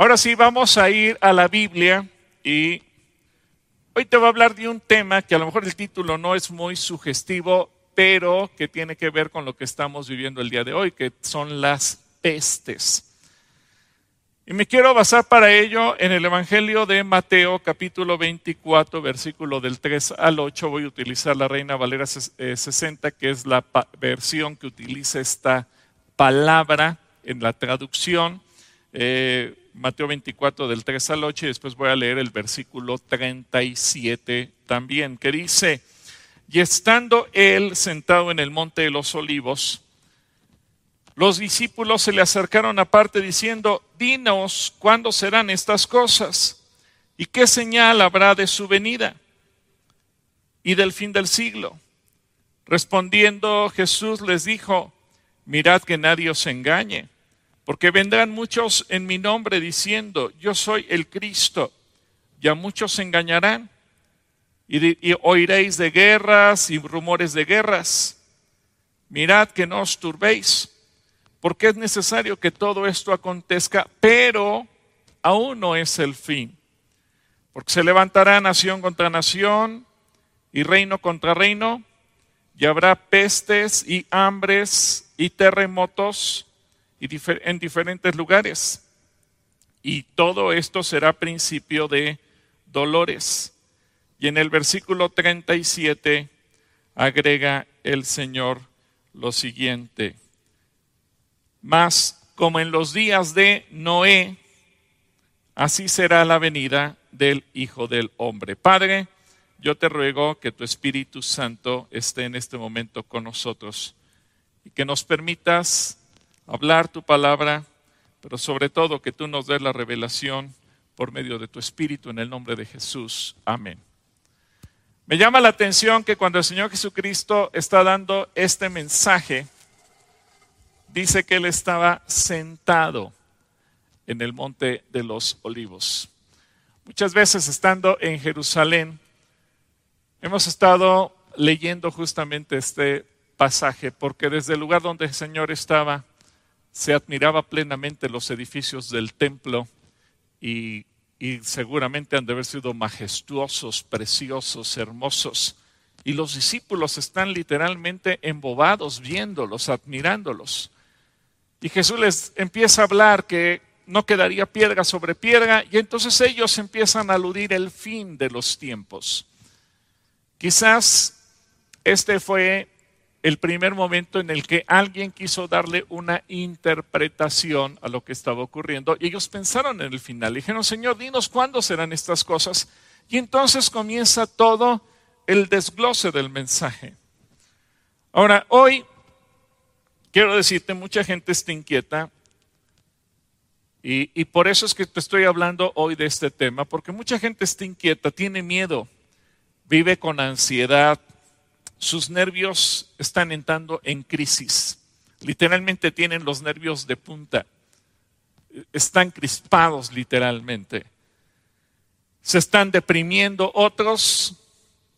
Ahora sí, vamos a ir a la Biblia y hoy te voy a hablar de un tema que a lo mejor el título no es muy sugestivo, pero que tiene que ver con lo que estamos viviendo el día de hoy, que son las pestes. Y me quiero basar para ello en el Evangelio de Mateo capítulo 24, versículo del 3 al 8. Voy a utilizar la Reina Valera 60, que es la versión que utiliza esta palabra en la traducción. Eh, Mateo 24 del 3 al 8 y después voy a leer el versículo 37 también, que dice, y estando él sentado en el monte de los olivos, los discípulos se le acercaron aparte diciendo, dinos cuándo serán estas cosas y qué señal habrá de su venida y del fin del siglo. Respondiendo Jesús les dijo, mirad que nadie os engañe, porque vendrán muchos en mi nombre diciendo, yo soy el Cristo, y muchos se engañarán, y, y oiréis de guerras y rumores de guerras. Mirad que no os turbéis porque es necesario que todo esto acontezca, pero aún no es el fin. Porque se levantará nación contra nación y reino contra reino, y habrá pestes y hambres y terremotos en diferentes lugares. Y todo esto será principio de dolores. Y en el versículo 37 agrega el Señor lo siguiente. Mas como en los días de Noé, así será la venida del Hijo del Hombre. Padre, yo te ruego que tu Espíritu Santo esté en este momento con nosotros y que nos permitas hablar tu palabra, pero sobre todo que tú nos des la revelación por medio de tu Espíritu en el nombre de Jesús. Amén. Me llama la atención que cuando el Señor Jesucristo está dando este mensaje, dice que él estaba sentado en el monte de los olivos. Muchas veces estando en Jerusalén, hemos estado leyendo justamente este pasaje, porque desde el lugar donde el Señor estaba, se admiraba plenamente los edificios del templo y, seguramente han de haber sido majestuosos, preciosos, hermosos. Y los discípulos están literalmente embobados viéndolos, admirándolos. Y Jesús les empieza a hablar que no quedaría piedra sobre piedra y entonces ellos empiezan a aludir el fin de los tiempos. Quizás este fue el primer momento en el que alguien quiso darle una interpretación a lo que estaba ocurriendo y ellos pensaron en el final. Dijeron, Señor, dinos cuándo serán estas cosas. Y entonces comienza todo el desglose del mensaje. Ahora, hoy quiero decirte, mucha gente está inquieta y, y, por eso es que te estoy hablando hoy de este tema, porque mucha gente está inquieta, tiene miedo, vive con ansiedad, sus nervios están entrando en crisis, literalmente tienen los nervios de punta, están crispados literalmente, se están deprimiendo otros,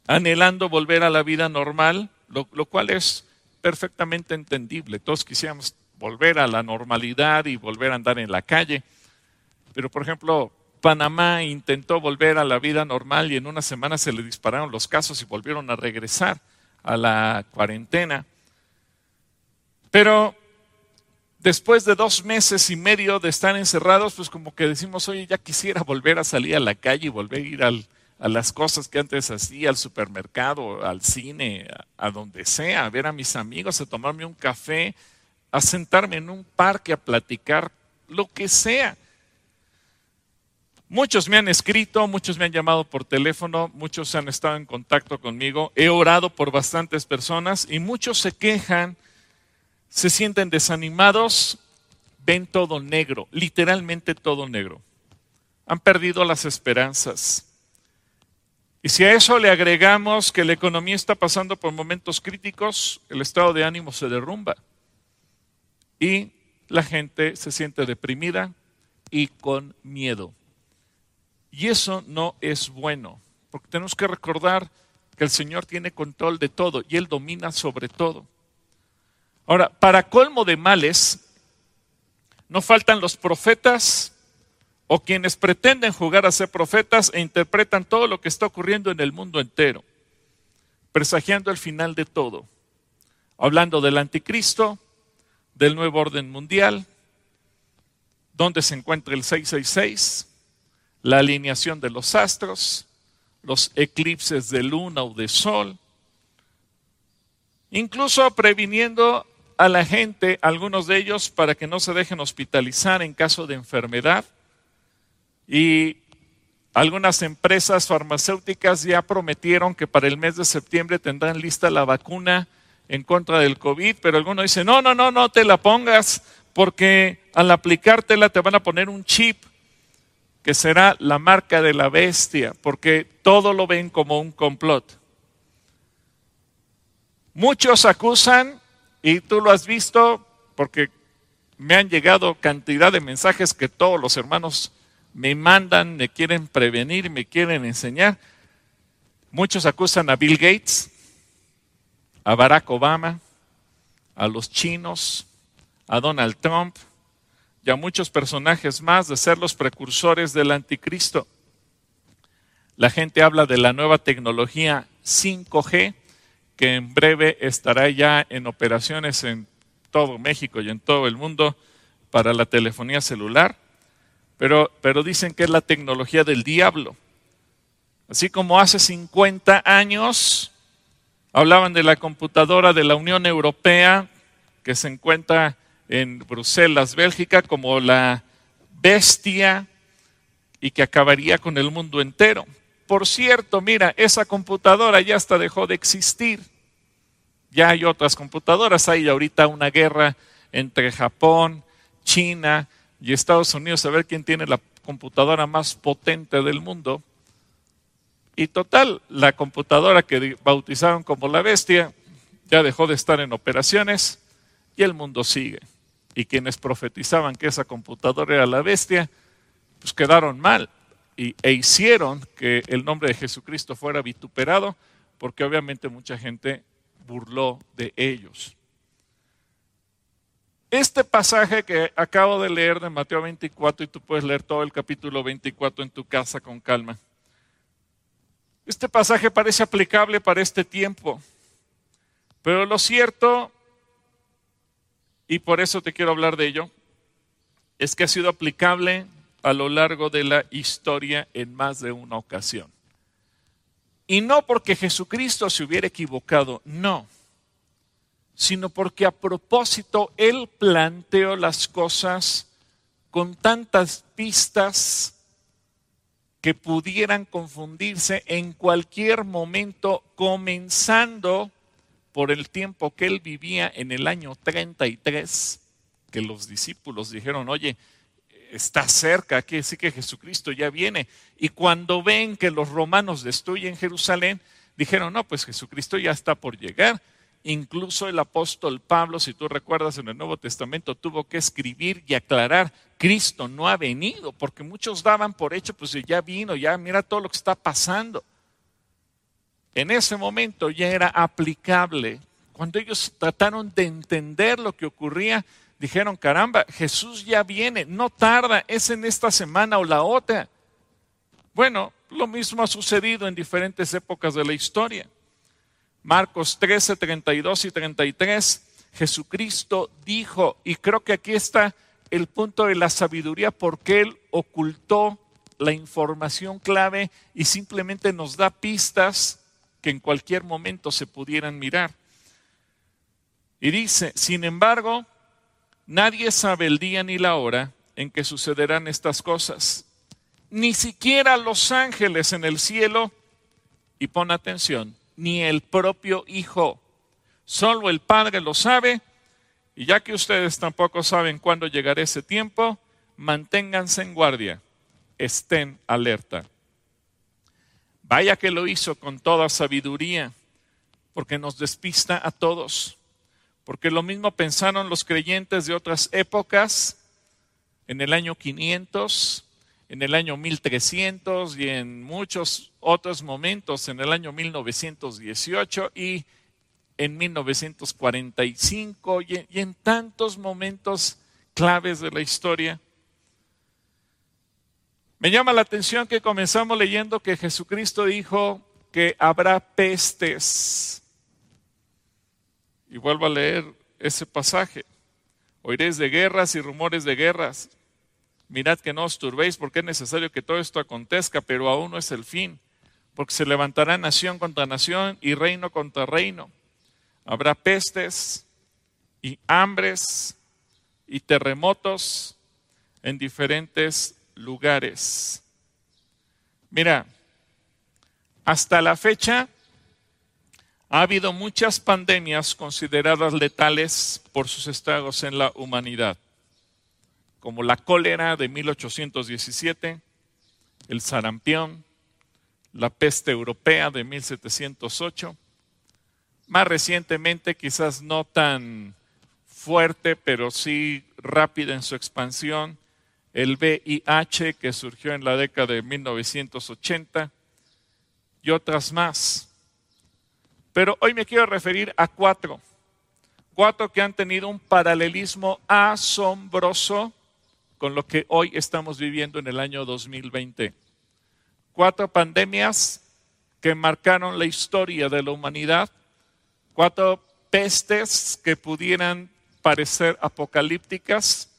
anhelando volver a la vida normal, lo, lo cual es perfectamente entendible. Todos quisiéramos volver a la normalidad y volver a andar en la calle. Pero, por ejemplo, Panamá intentó volver a la vida normal y en una semana se le dispararon los casos y volvieron a regresar a la cuarentena. Pero después de dos meses y medio de estar encerrados, pues como que decimos, oye, ya quisiera volver a salir a la calle y volver a ir al, a las cosas que antes hacía, al supermercado, al cine, a, donde sea, a ver a mis amigos, a tomarme un café, a sentarme en un parque a platicar, lo que sea. Muchos me han escrito, muchos me han llamado por teléfono, muchos han estado en contacto conmigo, he orado por bastantes personas y muchos se quejan, se sienten desanimados, ven todo negro, literalmente todo negro. Han perdido las esperanzas y si a eso le agregamos que la economía está pasando por momentos críticos, el estado de ánimo se derrumba y la gente se siente deprimida y con miedo. Y eso no es bueno, porque tenemos que recordar que el Señor tiene control de todo y Él domina sobre todo. Ahora, para colmo de males, no faltan los profetas o quienes pretenden jugar a ser profetas e interpretan todo lo que está ocurriendo en el mundo entero, presagiando el final de todo, hablando del anticristo, del nuevo orden mundial, donde se encuentra el 666, la alineación de los astros, los eclipses de luna o de sol, incluso previniendo a la gente, algunos de ellos, para que no se dejen hospitalizar en caso de enfermedad. Y algunas empresas farmacéuticas ya prometieron que para el mes de septiembre tendrán lista la vacuna en contra del COVID, pero algunos dicen, no, no, no, no te la pongas, porque al aplicártela te van a poner un chip que será la marca de la bestia, porque todo lo ven como un complot. Muchos acusan y tú lo has visto porque me han llegado cantidad de mensajes que todos los hermanos me mandan, me quieren prevenir, me quieren enseñar. Muchos acusan a Bill Gates, a Barack Obama, a los chinos, a Donald Trump a muchos personajes más de ser los precursores del anticristo. La gente habla de la nueva tecnología 5G, que en breve estará ya en operaciones en todo México y en todo el mundo para la telefonía celular, pero, pero dicen que es la tecnología del diablo. Así como hace 50 años hablaban de la computadora de la Unión Europea que se encuentra en Bruselas, Bélgica, como la bestia y que acabaría con el mundo entero. Por cierto, mira, esa computadora ya hasta dejó de existir. Ya hay otras computadoras, hay ahorita una guerra entre Japón, China y Estados Unidos a ver quién tiene la computadora más potente del mundo. Y total, la computadora que bautizaron como la bestia ya dejó de estar en operaciones y el mundo sigue. Y quienes profetizaban que esa computadora era la bestia, pues quedaron mal e hicieron que el nombre de Jesucristo fuera vituperado, porque obviamente mucha gente burló de ellos. Este pasaje que acabo de leer de Mateo 24, y tú puedes leer todo el capítulo 24 en tu casa con calma. Este pasaje parece aplicable para este tiempo, pero lo cierto, y por eso te quiero hablar de ello, es que ha sido aplicable a lo largo de la historia en más de una ocasión. Y no porque Jesucristo se hubiera equivocado, no, sino porque a propósito Él planteó las cosas con tantas pistas que pudieran confundirse en cualquier momento, comenzando por el tiempo que Él vivía en el año 33, que los discípulos dijeron, oye, está cerca, que decir que Jesucristo ya viene. Y cuando ven que los romanos destruyen Jerusalén, dijeron, no, pues Jesucristo ya está por llegar. Incluso el apóstol Pablo, si tú recuerdas en el Nuevo Testamento, tuvo que escribir y aclarar, Cristo no ha venido, porque muchos daban por hecho, pues ya vino, ya mira todo lo que está pasando. En ese momento ya era aplicable. Cuando ellos trataron de entender lo que ocurría, dijeron, caramba, Jesús ya viene, no tarda, es en esta semana o la otra. Bueno, lo mismo ha sucedido en diferentes épocas de la historia. Marcos 13, 32 y 33, Jesucristo dijo, y creo que aquí está el punto de la sabiduría, porque Él ocultó la información clave y simplemente nos da pistas que en cualquier momento se pudieran mirar. Y dice, sin embargo, Nadie sabe el día ni la hora en que sucederán estas cosas. Ni siquiera los ángeles en el cielo, y pon atención, ni el propio Hijo. Solo el Padre lo sabe, y ya que ustedes tampoco saben cuándo llegará ese tiempo, manténganse en guardia, estén alerta. Vaya que lo hizo con toda sabiduría, porque nos despista a todos porque lo mismo pensaron los creyentes de otras épocas, en el año 500, en el año 1300 y en muchos otros momentos, en el año 1918 y en 1945 y en, tantos momentos claves de la historia. Me llama la atención que comenzamos leyendo que Jesucristo dijo que habrá pestes. Y vuelvo a leer ese pasaje. Oiréis de guerras y rumores de guerras. Mirad que no os turbéis porque es necesario que todo esto acontezca, pero aún no es el fin, porque se levantará nación contra nación y reino contra reino. Habrá pestes y hambres y terremotos en diferentes lugares. Mira, hasta la fecha ha habido muchas pandemias consideradas letales por sus estragos en la humanidad, como la cólera de 1817, el sarampión, la peste europea de 1708, más recientemente quizás no tan fuerte, pero sí rápida en su expansión, el VIH que surgió en la década de 1980 y otras más. Pero hoy me quiero referir a cuatro, cuatro que han tenido un paralelismo asombroso con lo que hoy estamos viviendo en el año 2020. Cuatro pandemias que marcaron la historia de la humanidad, cuatro pestes que pudieran parecer apocalípticas,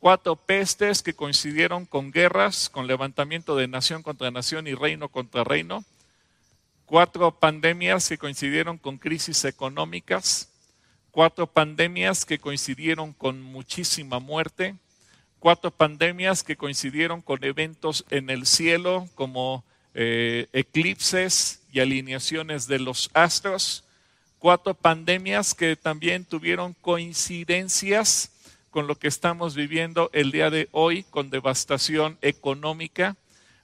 cuatro pestes que coincidieron con guerras, con levantamiento de nación contra nación y reino contra reino, cuatro pandemias que coincidieron con crisis económicas, cuatro pandemias que coincidieron con muchísima muerte, cuatro pandemias que coincidieron con eventos en el cielo como eh, eclipses y alineaciones de los astros, cuatro pandemias que también tuvieron coincidencias con lo que estamos viviendo el día de hoy con devastación económica,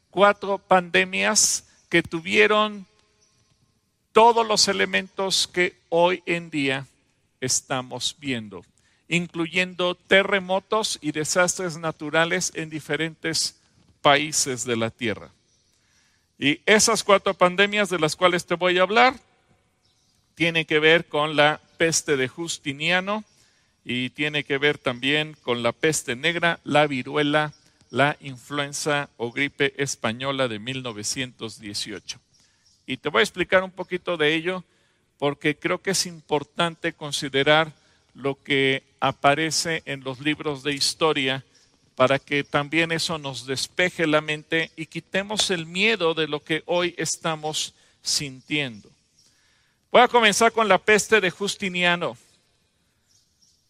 cuatro pandemias que tuvieron todos los elementos que hoy en día estamos viendo, incluyendo terremotos y desastres naturales en diferentes países de la Tierra. Y esas cuatro pandemias de las cuales te voy a hablar tienen que ver con la peste de Justiniano, y tiene que ver también con la peste negra, la viruela, la influenza o gripe española de 1918. Y te voy a explicar un poquito de ello porque creo que es importante considerar lo que aparece en los libros de historia para que también eso nos despeje la mente y quitemos el miedo de lo que hoy estamos sintiendo. Voy a comenzar con la peste de Justiniano.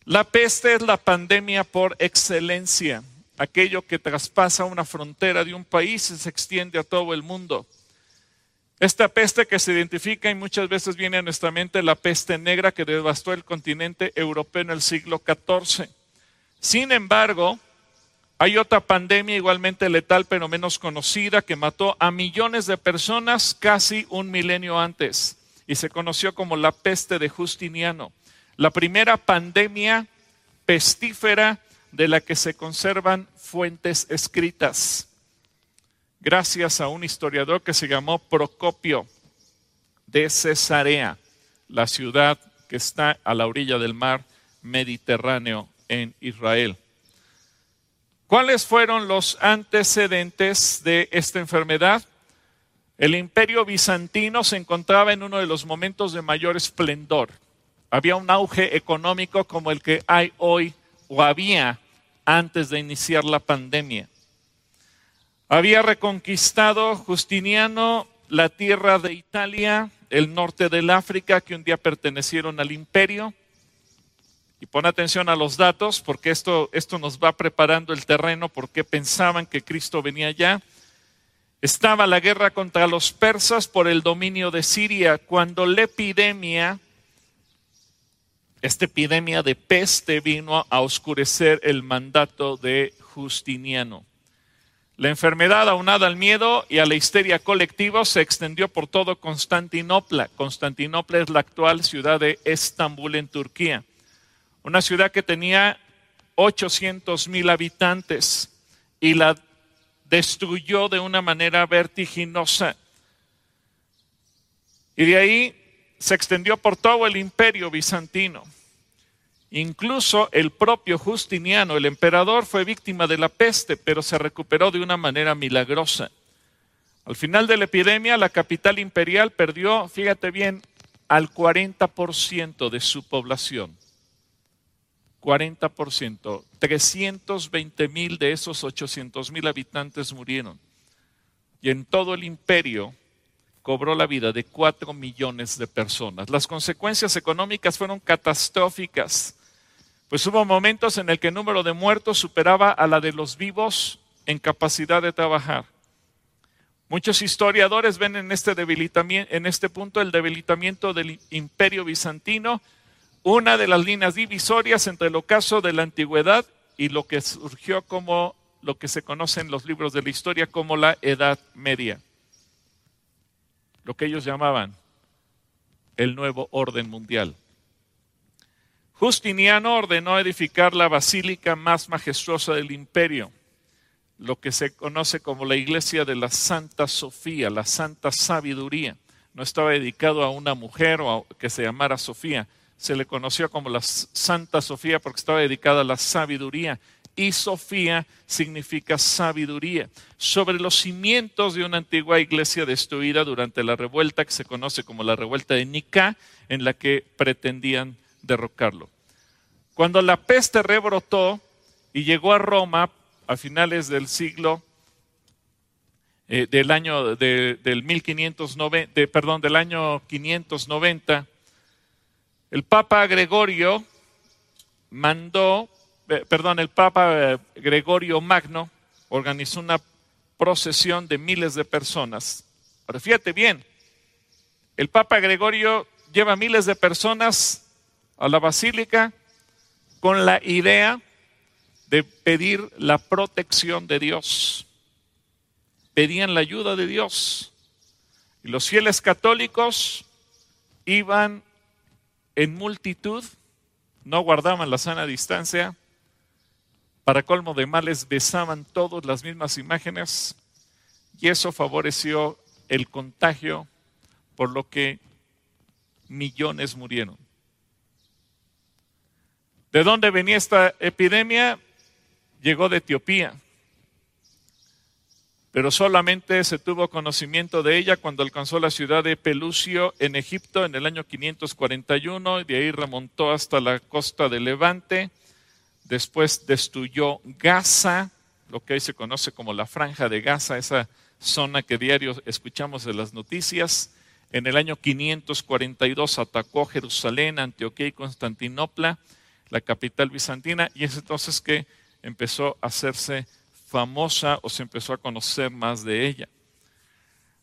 La peste es la pandemia por excelencia, aquello que traspasa una frontera de un país y se extiende a todo el mundo. Esta peste que se identifica y muchas veces viene a nuestra mente la peste negra que devastó el continente europeo en el siglo XIV. Sin embargo, hay otra pandemia igualmente letal pero menos conocida que mató a millones de personas casi un milenio antes y se conoció como la peste de Justiniano la primera pandemia pestífera de la que se conservan fuentes escritas, gracias a un historiador que se llamó Procopio de Cesarea, la ciudad que está a la orilla del mar Mediterráneo en Israel. ¿Cuáles fueron los antecedentes de esta enfermedad? El imperio bizantino se encontraba en uno de los momentos de mayor esplendor había un auge económico como el que hay hoy o había antes de iniciar la pandemia. Había reconquistado Justiniano la tierra de Italia, el norte del África, que un día pertenecieron al imperio. Y pon atención a los datos, porque esto, esto nos va preparando el terreno, porque pensaban que Cristo venía allá. Estaba la guerra contra los persas por el dominio de Siria, cuando la epidemia esta epidemia de peste vino a oscurecer el mandato de Justiniano. La enfermedad, aunada al miedo y a la histeria colectiva, se extendió por todo Constantinopla. Constantinopla es la actual ciudad de Estambul en Turquía. Una ciudad que tenía 800 mil habitantes y la destruyó de una manera vertiginosa. Y de ahí se extendió por todo el imperio bizantino. Incluso el propio Justiniano, el emperador, fue víctima de la peste, pero se recuperó de una manera milagrosa. Al final de la epidemia, la capital imperial perdió, fíjate bien, al 40% de su población. 40%. 320 mil de esos 800 mil habitantes murieron. Y en todo el imperio cobró la vida de 4 millones de personas. Las consecuencias económicas fueron catastróficas, pues hubo momentos en el que el número de muertos superaba a la de los vivos en capacidad de trabajar. Muchos historiadores ven en este, debilitamiento, en este punto el debilitamiento del imperio bizantino una de las líneas divisorias entre el ocaso de la antigüedad y lo que surgió como lo que se conoce en los libros de la historia como la Edad Media, lo que ellos llamaban el nuevo orden mundial. Justiniano ordenó edificar la basílica más majestuosa del imperio, lo que se conoce como la iglesia de la Santa Sofía, la Santa Sabiduría. No estaba dedicado a una mujer o que se llamara Sofía, se le conoció como la Santa Sofía porque estaba dedicada a la sabiduría. Y Sofía significa sabiduría. Sobre los cimientos de una antigua iglesia destruida durante la revuelta que se conoce como la revuelta de Nicá, en la que pretendían derrocarlo. Cuando la peste rebrotó y llegó a Roma a finales del siglo eh, del año del 1590, perdón, del año 590, el Papa Gregorio mandó, perdón, el Papa eh, Gregorio Magno organizó una procesión de miles de personas. Pero fíjate bien, el Papa Gregorio lleva miles de personas a la basílica con la idea de pedir la protección de Dios. Pedían la ayuda de Dios. Y los fieles católicos iban en multitud, no guardaban la sana distancia, para colmo de males besaban todos las mismas imágenes y eso favoreció el contagio, por lo que millones murieron. ¿De dónde venía esta epidemia? Llegó de Etiopía, pero solamente se tuvo conocimiento de ella cuando alcanzó la ciudad de Pelucio en Egipto en el año 541 y de ahí remontó hasta la costa de Levante. Después destruyó Gaza, lo que hoy se conoce como la franja de Gaza, esa zona que diario escuchamos de las noticias. En el año 542 atacó Jerusalén, Antioquía y Constantinopla la capital bizantina, y es entonces que empezó a hacerse famosa o se empezó a conocer más de ella.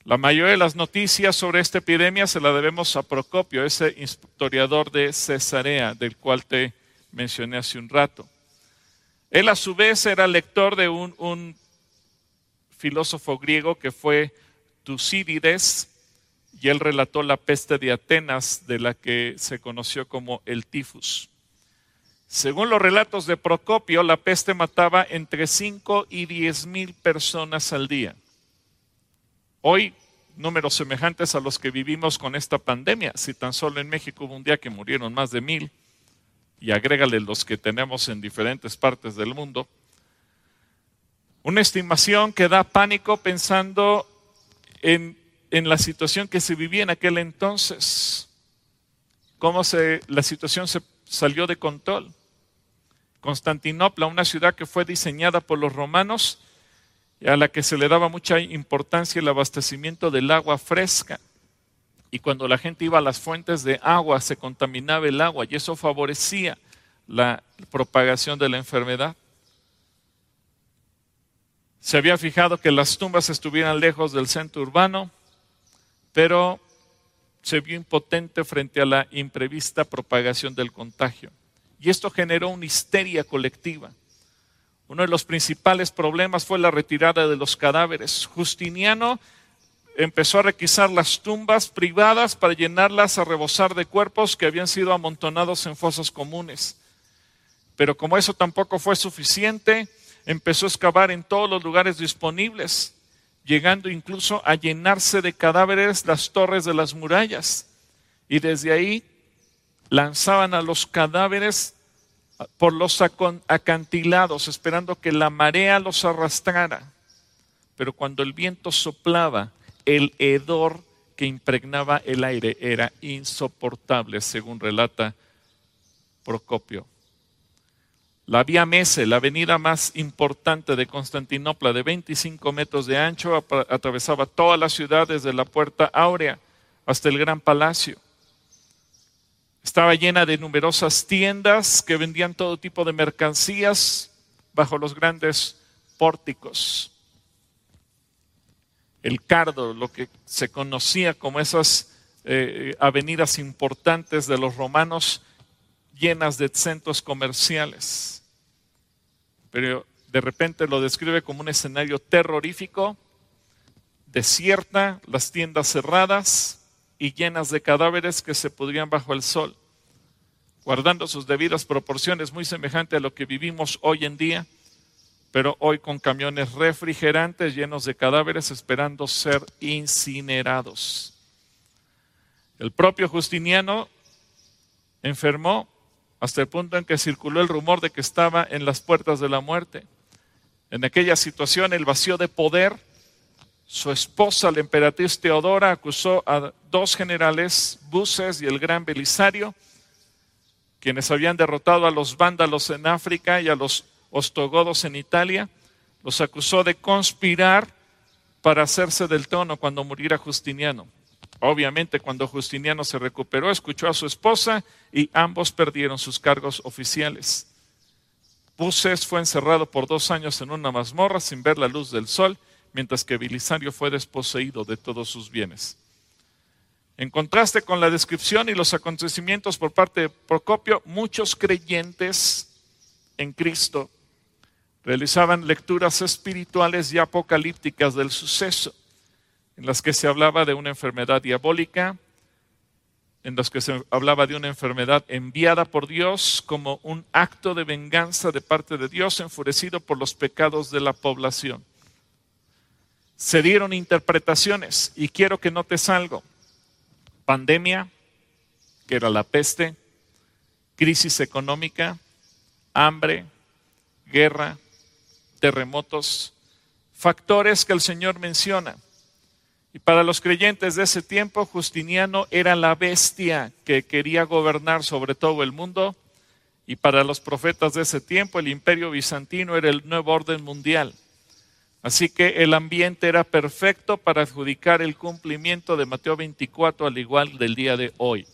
La mayoría de las noticias sobre esta epidemia se la debemos a Procopio, ese historiador de Cesarea, del cual te mencioné hace un rato. Él a su vez era lector de un, filósofo griego que fue Tucídides, y él relató la peste de Atenas, de la que se conoció como el tifus. Según los relatos de Procopio, la peste mataba entre 5 y 10 mil personas al día. Hoy, números semejantes a los que vivimos con esta pandemia. Si tan solo en México hubo un día que murieron más de mil, y agrégale los que tenemos en diferentes partes del mundo, una estimación que da pánico pensando en, la situación que se vivía en aquel entonces, cómo se, la situación se salió de control. Constantinopla, una ciudad que fue diseñada por los romanos y a la que se le daba mucha importancia el abastecimiento del agua fresca. Y cuando la gente iba a las fuentes de agua, se contaminaba el agua y eso favorecía la propagación de la enfermedad. Se había fijado que las tumbas estuvieran lejos del centro urbano, pero se vio impotente frente a la imprevista propagación del contagio. Y esto generó una histeria colectiva. Uno de los principales problemas fue la retirada de los cadáveres. Justiniano empezó a requisar las tumbas privadas para llenarlas a rebosar de cuerpos que habían sido amontonados en fosas comunes. Pero como eso tampoco fue suficiente, empezó a excavar en todos los lugares disponibles, llegando incluso a llenarse de cadáveres las torres de las murallas. Y desde ahí lanzaban a los cadáveres por los acantilados, esperando que la marea los arrastrara. Pero cuando el viento soplaba, el hedor que impregnaba el aire era insoportable, según relata Procopio. La vía Mese, la avenida más importante de Constantinopla, de 25 metros de ancho, atravesaba toda la ciudad desde la Puerta Áurea hasta el Gran Palacio. Estaba llena de numerosas tiendas que vendían todo tipo de mercancías bajo los grandes pórticos. El Cardo, lo que se conocía como esas eh, avenidas importantes de los romanos llenas de centros comerciales. Pero de repente lo describe como un escenario terrorífico, desierta, las tiendas cerradas y llenas de cadáveres que se pudrían bajo el sol, guardando sus debidas proporciones, muy semejante a lo que vivimos hoy en día, pero hoy con camiones refrigerantes llenos de cadáveres esperando ser incinerados. El propio Justiniano enfermó hasta el punto en que circuló el rumor de que estaba en las puertas de la muerte. En aquella situación, el vacío de poder, su esposa, la emperatriz Teodora, acusó a dos generales, Buses y el gran Belisario, quienes habían derrotado a los vándalos en África y a los ostogodos en Italia, los acusó de conspirar para hacerse del trono cuando muriera Justiniano. Obviamente, cuando Justiniano se recuperó, escuchó a su esposa y ambos perdieron sus cargos oficiales. Buses fue encerrado por dos años en una mazmorra sin ver la luz del sol, mientras que Belisario fue desposeído de todos sus bienes. En contraste con la descripción y los acontecimientos por parte de Procopio, muchos creyentes en Cristo realizaban lecturas espirituales y apocalípticas del suceso en las que se hablaba de una enfermedad diabólica, en las que se hablaba de una enfermedad enviada por Dios como un acto de venganza de parte de Dios enfurecido por los pecados de la población. Se dieron interpretaciones y quiero que notes algo. Pandemia, que era la peste, crisis económica, hambre, guerra, terremotos, factores que el Señor menciona y para los creyentes de ese tiempo, Justiniano era la bestia que quería gobernar sobre todo el mundo. Y para los profetas de ese tiempo, el imperio bizantino era el nuevo orden mundial. Así que el ambiente era perfecto para adjudicar el cumplimiento de Mateo 24 al igual del día de hoy.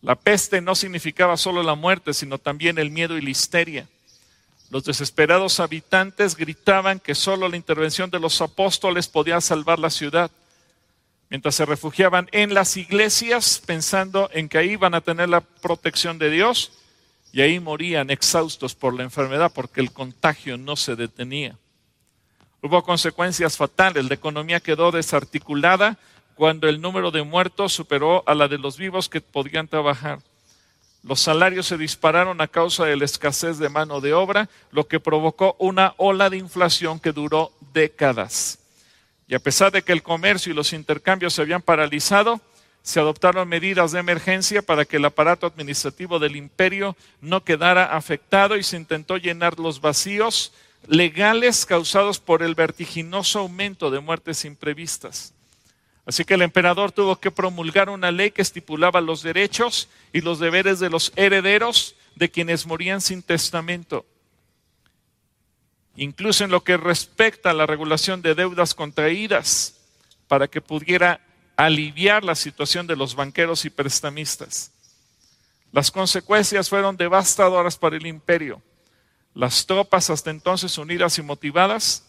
La peste no significaba solo la muerte, sino también el miedo y la histeria. Los desesperados habitantes gritaban que solo la intervención de los apóstoles podía salvar la ciudad, mientras se refugiaban en las iglesias pensando en que ahí iban a tener la protección de Dios y ahí morían exhaustos por la enfermedad porque el contagio no se detenía. Hubo consecuencias fatales, la economía quedó desarticulada cuando el número de muertos superó a la de los vivos que podían trabajar. Los salarios se dispararon a causa de la escasez de mano de obra, lo que provocó una ola de inflación que duró décadas. Y a pesar de que el comercio y los intercambios se habían paralizado, se adoptaron medidas de emergencia para que el aparato administrativo del imperio no quedara afectado y se intentó llenar los vacíos legales causados por el vertiginoso aumento de muertes imprevistas. Así que el emperador tuvo que promulgar una ley que estipulaba los derechos y los deberes de los herederos de quienes morían sin testamento. Incluso en lo que respecta a la regulación de deudas contraídas, para que pudiera aliviar la situación de los banqueros y prestamistas. Las consecuencias fueron devastadoras para el imperio. Las tropas hasta entonces unidas y motivadas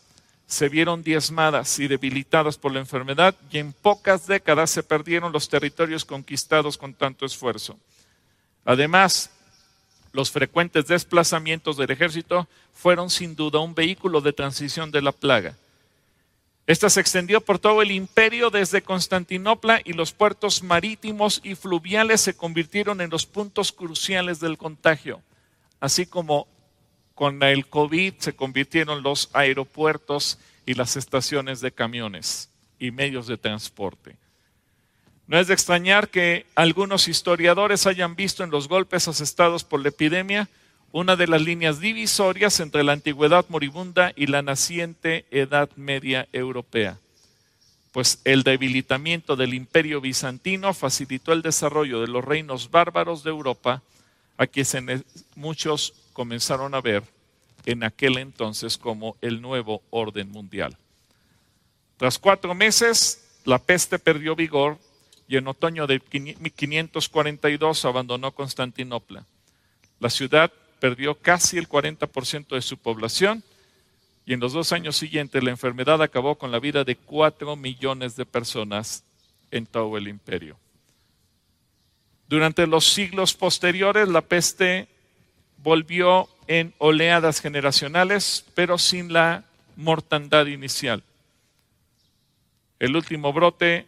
se vieron diezmadas y debilitadas por la enfermedad y en pocas décadas se perdieron los territorios conquistados con tanto esfuerzo. Además, los frecuentes desplazamientos del ejército fueron sin duda un vehículo de transición de la plaga. Esta se extendió por todo el imperio desde Constantinopla y los puertos marítimos y fluviales se convirtieron en los puntos cruciales del contagio, así como con el COVID se convirtieron los aeropuertos y las estaciones de camiones y medios de transporte. No es de extrañar que algunos historiadores hayan visto en los golpes asestados por la epidemia una de las líneas divisorias entre la antigüedad moribunda y la naciente Edad Media Europea, pues el debilitamiento del imperio bizantino facilitó el desarrollo de los reinos bárbaros de Europa, a quienes muchos comenzaron a ver en aquel entonces como el nuevo orden mundial. Tras cuatro meses, la peste perdió vigor y en otoño de 1542 abandonó Constantinopla. La ciudad perdió casi el 40% de su población y en los dos años siguientes la enfermedad acabó con la vida de cuatro millones de personas en todo el imperio. Durante los siglos posteriores la peste volvió en oleadas generacionales, pero sin la mortandad inicial. El último brote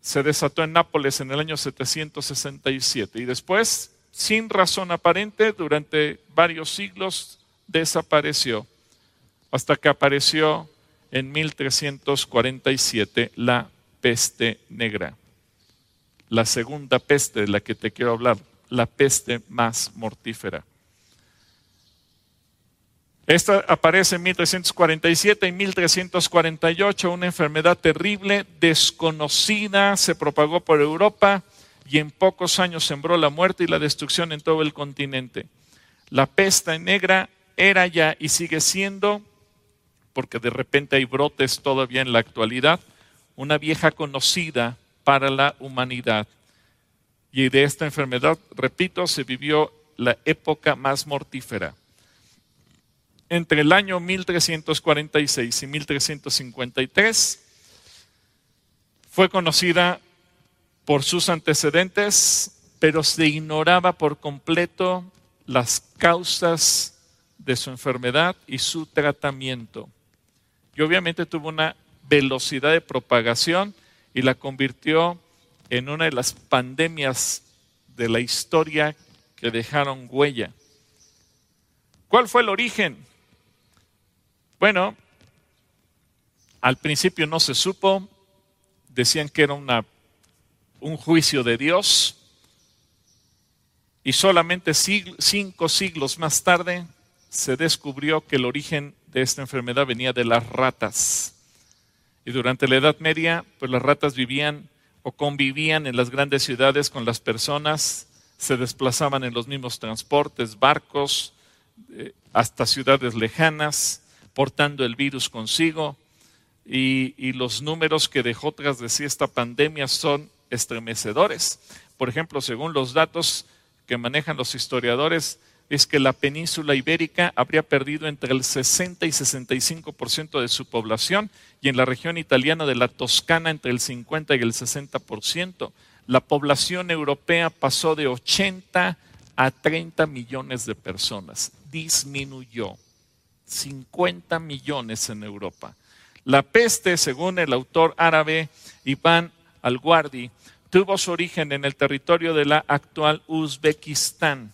se desató en Nápoles en el año 767 y después sin razón aparente, durante varios siglos desapareció, hasta que apareció en 1347 la peste negra, la segunda peste de la que te quiero hablar, la peste más mortífera. Esta aparece en 1347 y 1348, una enfermedad terrible, desconocida, se propagó por Europa y en pocos años sembró la muerte y la destrucción en todo el continente. La peste negra era ya y sigue siendo, porque de repente hay brotes todavía en la actualidad, una vieja conocida para la humanidad. Y de esta enfermedad, repito, se vivió la época más mortífera. Entre el año 1346 y 1353 fue conocida por sus antecedentes, pero se ignoraba por completo las causas de su enfermedad y su tratamiento. Y obviamente tuvo una velocidad de propagación y la convirtió en una de las pandemias de la historia que dejaron huella. ¿Cuál fue el origen? Bueno, al principio no se supo, decían que era un juicio de Dios y solamente cinco siglos más tarde se descubrió que el origen de esta enfermedad venía de las ratas. Y durante la Edad Media, pues las ratas vivían o convivían en las grandes ciudades con las personas, se desplazaban en los mismos transportes, barcos, eh, hasta ciudades lejanas, portando el virus consigo. Y, y los números que dejó tras de sí esta pandemia son estremecedores. Por ejemplo, según los datos que manejan los historiadores, es que la península ibérica habría perdido entre el 60 y 65% de su población y en la región italiana de la Toscana entre el 50 y el 60%. La población europea pasó de 80 a 30 millones de personas, disminuyó 50 millones en Europa. La peste, según el autor árabe Iván Al-Guardi, tuvo su origen en el territorio de la actual Uzbekistán,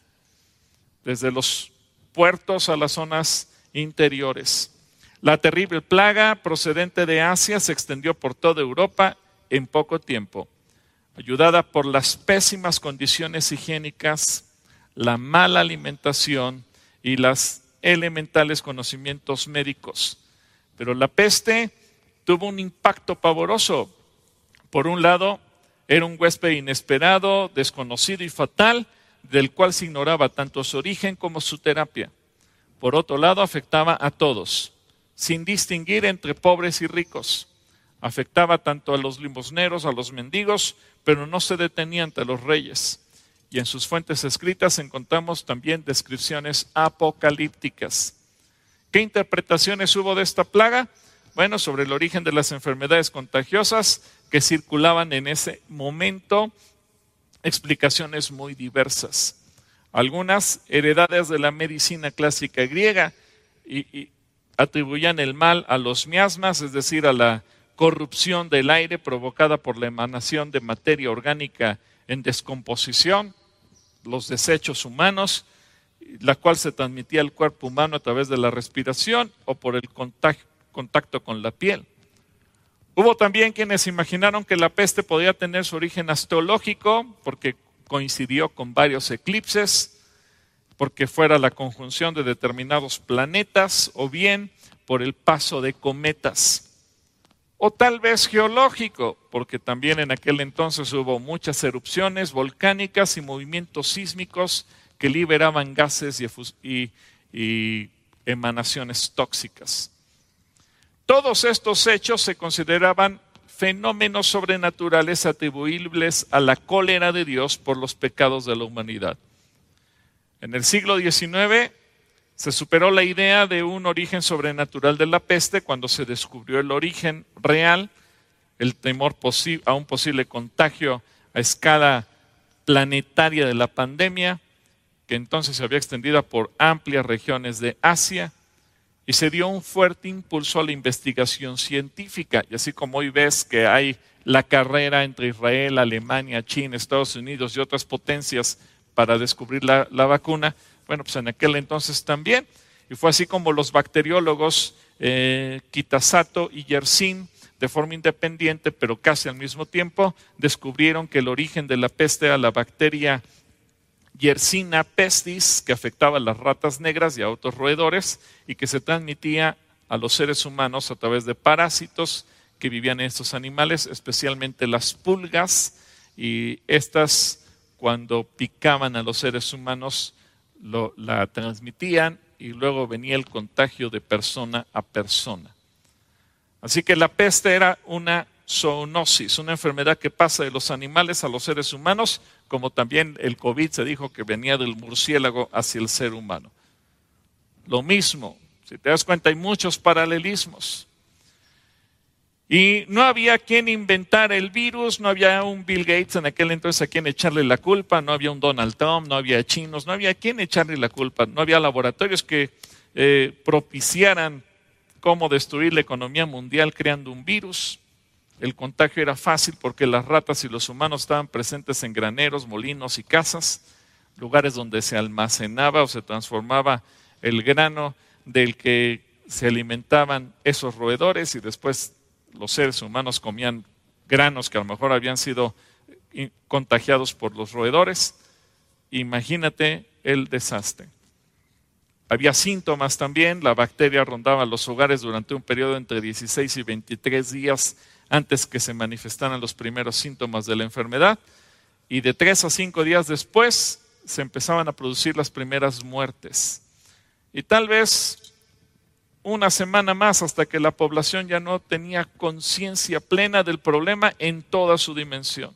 desde los puertos a las zonas interiores. La terrible plaga procedente de Asia se extendió por toda Europa en poco tiempo, ayudada por las pésimas condiciones higiénicas, la mala alimentación y los elementales conocimientos médicos. Pero la peste tuvo un impacto pavoroso. Por un lado, era un huésped inesperado, desconocido y fatal, del cual se ignoraba tanto su origen como su terapia. Por otro lado, afectaba a todos, sin distinguir entre pobres y ricos. Afectaba tanto a los limosneros, a los mendigos, pero no se detenía ante los reyes. Y en sus fuentes escritas encontramos también descripciones apocalípticas. ¿Qué interpretaciones hubo de esta plaga? Bueno, sobre el origen de las enfermedades contagiosas, que circulaban en ese momento explicaciones muy diversas. Algunas heredades de la medicina clásica griega y, atribuían el mal a los miasmas, es decir, a la corrupción del aire provocada por la emanación de materia orgánica en descomposición, los desechos humanos, la cual se transmitía al cuerpo humano a través de la respiración o por el contacto con la piel. Hubo también quienes imaginaron que la peste podía tener su origen astrológico porque coincidió con varios eclipses porque fuera la conjunción de determinados planetas o bien por el paso de cometas. O tal vez geológico, porque también en aquel entonces hubo muchas erupciones volcánicas y movimientos sísmicos que liberaban gases y, emanaciones tóxicas. Todos estos hechos se consideraban fenómenos sobrenaturales atribuibles a la cólera de Dios por los pecados de la humanidad. En el siglo XIX se superó la idea de un origen sobrenatural de la peste cuando se descubrió el origen real, el temor a un posible contagio a escala planetaria de la pandemia, que entonces se había extendido por amplias regiones de Asia y se dio un fuerte impulso a la investigación científica. Y así como hoy ves que hay la carrera entre Israel, Alemania, China, Estados Unidos y otras potencias para descubrir la, vacuna, bueno, pues en aquel entonces también. Y fue así como los bacteriólogos eh, Kitasato y Yersin, de forma independiente, pero casi al mismo tiempo, descubrieron que el origen de la peste era la bacteria Yersina pestis, que afectaba a las ratas negras y a otros roedores y que se transmitía a los seres humanos a través de parásitos que vivían en estos animales, especialmente las pulgas, y estas cuando picaban a los seres humanos la transmitían y luego venía el contagio de persona a persona. Así que la peste era una zoonosis, una enfermedad que pasa de los animales a los seres humanos, como también el COVID se dijo que venía del murciélago hacia el ser humano. Lo mismo, si te das cuenta, hay muchos paralelismos. Y no había quien inventar el virus, no había un Bill Gates en aquel entonces a quien echarle la culpa, no había un Donald Trump, no había chinos, no había quien echarle la culpa, no había laboratorios que eh, propiciaran cómo destruir la economía mundial creando un virus. El contagio era fácil porque las ratas y los humanos estaban presentes en graneros, molinos y casas, lugares donde se almacenaba o se transformaba el grano del que se alimentaban esos roedores y después los seres humanos comían granos que a lo mejor habían sido contagiados por los roedores. Imagínate el desastre. Había síntomas también, la bacteria rondaba los hogares durante un periodo entre 16 y 23 días antes que se manifestaran los primeros síntomas de la enfermedad y de tres a cinco días después se empezaban a producir las primeras muertes. Y tal vez una semana más hasta que la población ya no tenía conciencia plena del problema en toda su dimensión.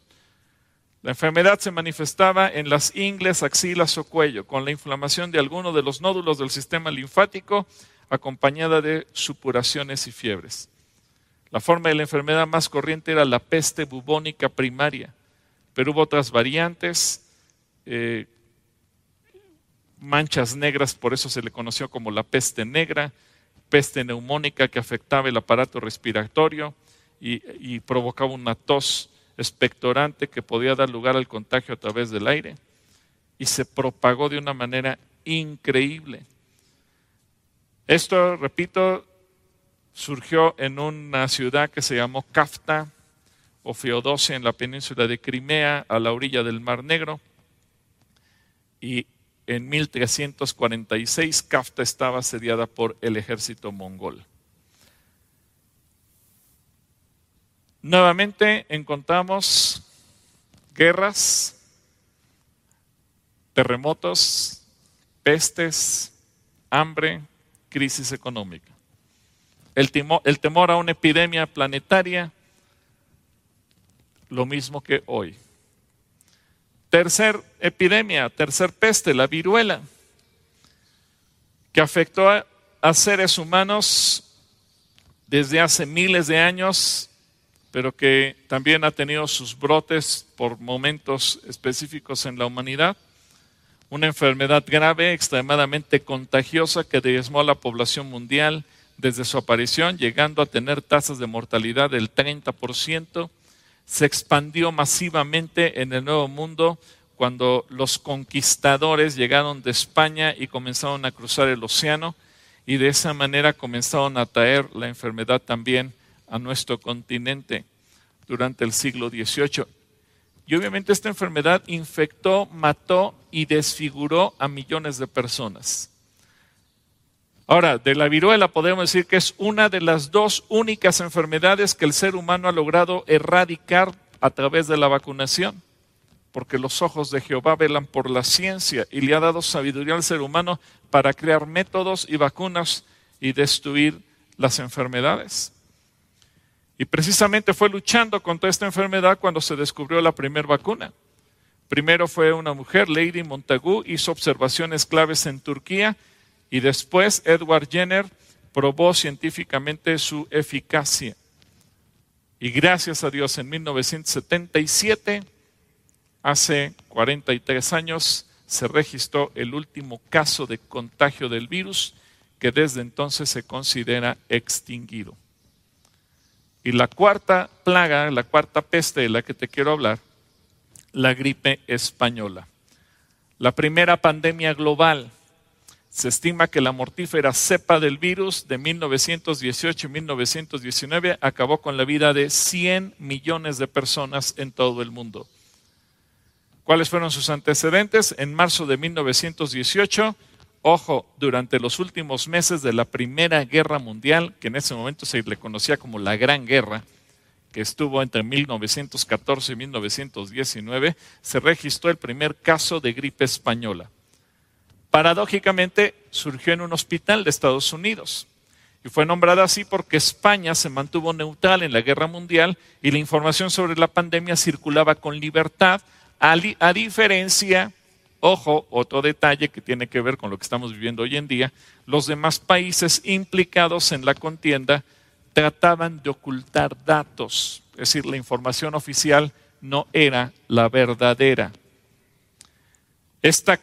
La enfermedad se manifestaba en las ingles, axilas o cuello, con la inflamación de alguno de los nódulos del sistema linfático, acompañada de supuraciones y fiebres. La forma de la enfermedad más corriente era la peste bubónica primaria, pero hubo otras variantes, eh, manchas negras, por eso se le conoció como la peste negra, peste neumónica que afectaba el aparato respiratorio y, y provocaba una tos expectorante que podía dar lugar al contagio a través del aire y se propagó de una manera increíble. Esto, repito, surgió en una ciudad que se llamó Kafta o Feodosia en la península de Crimea, a la orilla del Mar Negro. Y en 1346 Kafta estaba asediada por el ejército mongol. Nuevamente encontramos guerras, terremotos, pestes, hambre, crisis económica el temor, a una epidemia planetaria, lo mismo que hoy. Tercer epidemia, tercer peste, la viruela, que afectó a, a seres humanos desde hace miles de años, pero que también ha tenido sus brotes por momentos específicos en la humanidad. Una enfermedad grave, extremadamente contagiosa que diezmó a la población mundial desde su aparición, llegando a tener tasas de mortalidad del 30%, se expandió masivamente en el Nuevo Mundo cuando los conquistadores llegaron de España y comenzaron a cruzar el océano y de esa manera comenzaron a traer la enfermedad también a nuestro continente durante el siglo XVIII. Y obviamente esta enfermedad infectó, mató y desfiguró a millones de personas. Ahora, de la viruela podemos decir que es una de las dos únicas enfermedades que el ser humano ha logrado erradicar a través de la vacunación, porque los ojos de Jehová velan por la ciencia y le ha dado sabiduría al ser humano para crear métodos y vacunas y destruir las enfermedades. Y precisamente fue luchando contra esta enfermedad cuando se descubrió la primera vacuna. Primero fue una mujer, Lady Montagu, hizo observaciones claves en Turquía y después Edward Jenner probó científicamente su eficacia. Y gracias a Dios, en 1977, hace 43 años, se registró el último caso de contagio del virus que desde entonces se considera extinguido. Y la cuarta plaga, la cuarta peste de la que te quiero hablar, la gripe española. La primera pandemia global. Se estima que la mortífera cepa del virus de 1918 y 1919 acabó con la vida de 100 millones de personas en todo el mundo. ¿Cuáles fueron sus antecedentes? En marzo de 1918, ojo, durante los últimos meses de la Primera Guerra Mundial, que en ese momento se le conocía como la Gran Guerra, que estuvo entre 1914 y 1919, se registró el primer caso de gripe española. Paradójicamente, surgió en un hospital de Estados Unidos y fue nombrada así porque España se mantuvo neutral en la guerra mundial y la información sobre la pandemia circulaba con libertad, a, diferencia Ojo, otro detalle que tiene que ver con lo que estamos viviendo hoy en día, los demás países implicados en la contienda trataban de ocultar datos, es decir, la información oficial no era la verdadera. Esta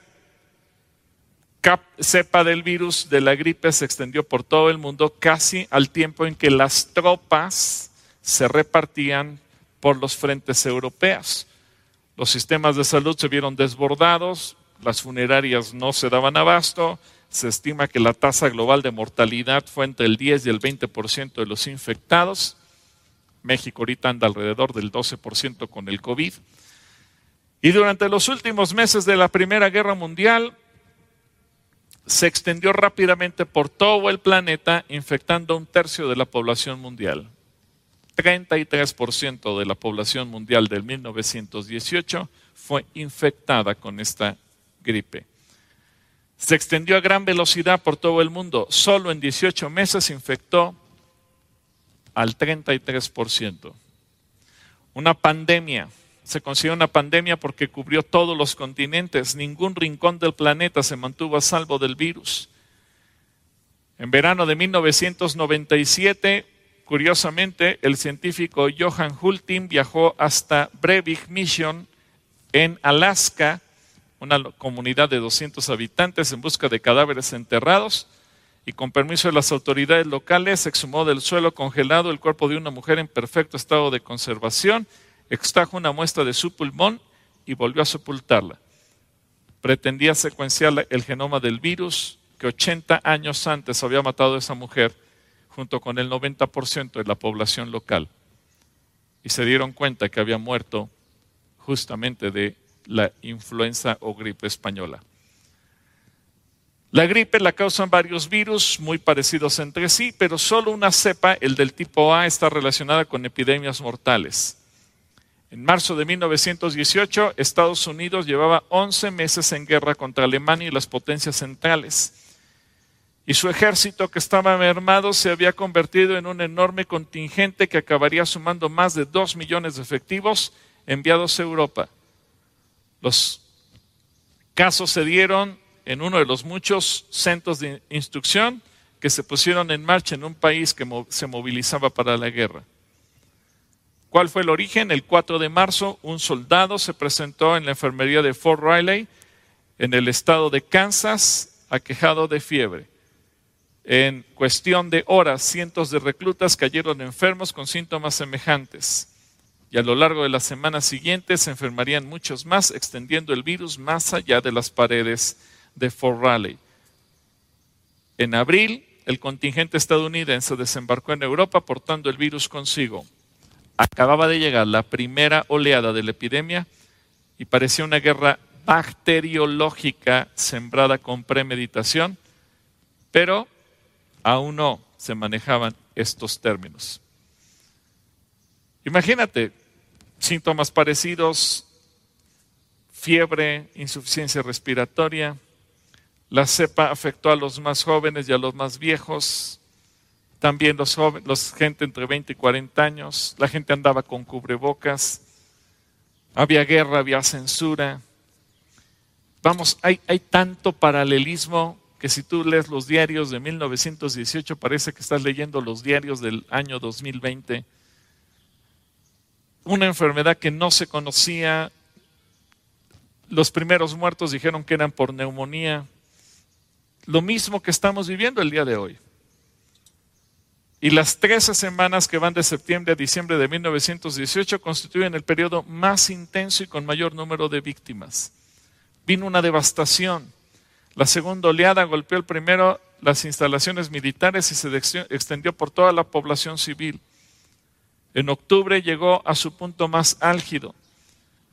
cepa del virus de la gripe se extendió por todo el mundo casi al tiempo en que las tropas se repartían por los frentes europeos. Los sistemas de salud se vieron desbordados, las funerarias no se daban abasto, se estima que la tasa global de mortalidad fue entre el 10 y el 20% de los infectados. México ahorita anda alrededor del 12% con el COVID. Y durante los últimos meses de la Primera Guerra Mundial se extendió rápidamente por todo el planeta, infectando un tercio de la población mundial. 33% de la población mundial del 1918 fue infectada con esta gripe. Se extendió a gran velocidad por todo el mundo. Solo en 18 meses infectó al 33%. Una pandemia. Se considera una pandemia porque cubrió todos los continentes. Ningún rincón del planeta se mantuvo a salvo del virus. En verano de 1997, curiosamente, el científico Johan Hultin viajó hasta Breivik Mission en Alaska una comunidad de 200 habitantes en busca de cadáveres enterrados y con permiso de las autoridades locales exhumó del suelo congelado el cuerpo de una mujer en perfecto estado de conservación, extrajo una muestra de su pulmón y volvió a sepultarla. Pretendía secuenciar el genoma del virus que 80 años antes había matado a esa mujer junto con el 90% de la población local. Y se dieron cuenta que había muerto justamente de la influenza o gripe española. La gripe la causan varios virus muy parecidos entre sí, pero solo una cepa, el del tipo A, está relacionada con epidemias mortales. En marzo de 1918, Estados Unidos llevaba 11 meses en guerra contra Alemania y las potencias centrales. Y su ejército, que estaba mermado, se había convertido en un enorme contingente que acabaría sumando más de 2 millones de efectivos enviados a Europa. Los casos se dieron en uno de los muchos centros de instrucción que se pusieron en marcha en un país que se movilizaba para la guerra. ¿Cuál fue el origen? El 4 de marzo, un soldado se presentó en la enfermería de Fort Riley, en el estado de Kansas, aquejado de fiebre. En cuestión de horas, cientos de reclutas cayeron enfermos con síntomas semejantes y a lo largo de las semanas siguientes se enfermarían muchos más, extendiendo el virus más allá de las paredes de Fort Raleigh. En abril, el contingente estadounidense desembarcó en Europa portando el virus consigo. Acababa de llegar la primera oleada de la epidemia y parecía una guerra bacteriológica sembrada con premeditación, pero aún no se manejaban estos términos. Imagínate, síntomas parecidos, fiebre, insuficiencia respiratoria. La cepa afectó a los más jóvenes y a los más viejos. También los jóvenes, los gente entre 20 y 40 años. La gente andaba con cubrebocas. Había guerra, había censura. Vamos, hay, hay tanto paralelismo que si tú lees los diarios de 1918 parece que estás leyendo los diarios del año 2020. Una enfermedad que no se conocía, los primeros muertos dijeron que eran por neumonía. Lo mismo que estamos viviendo el día de hoy. Y las 13 semanas que van de septiembre a diciembre de 1918 constituyen el periodo más intenso y con mayor número de víctimas. Vino una devastación. La segunda oleada golpeó el primero las instalaciones militares y se extendió por toda la población civil. En octubre llegó a su punto más álgido.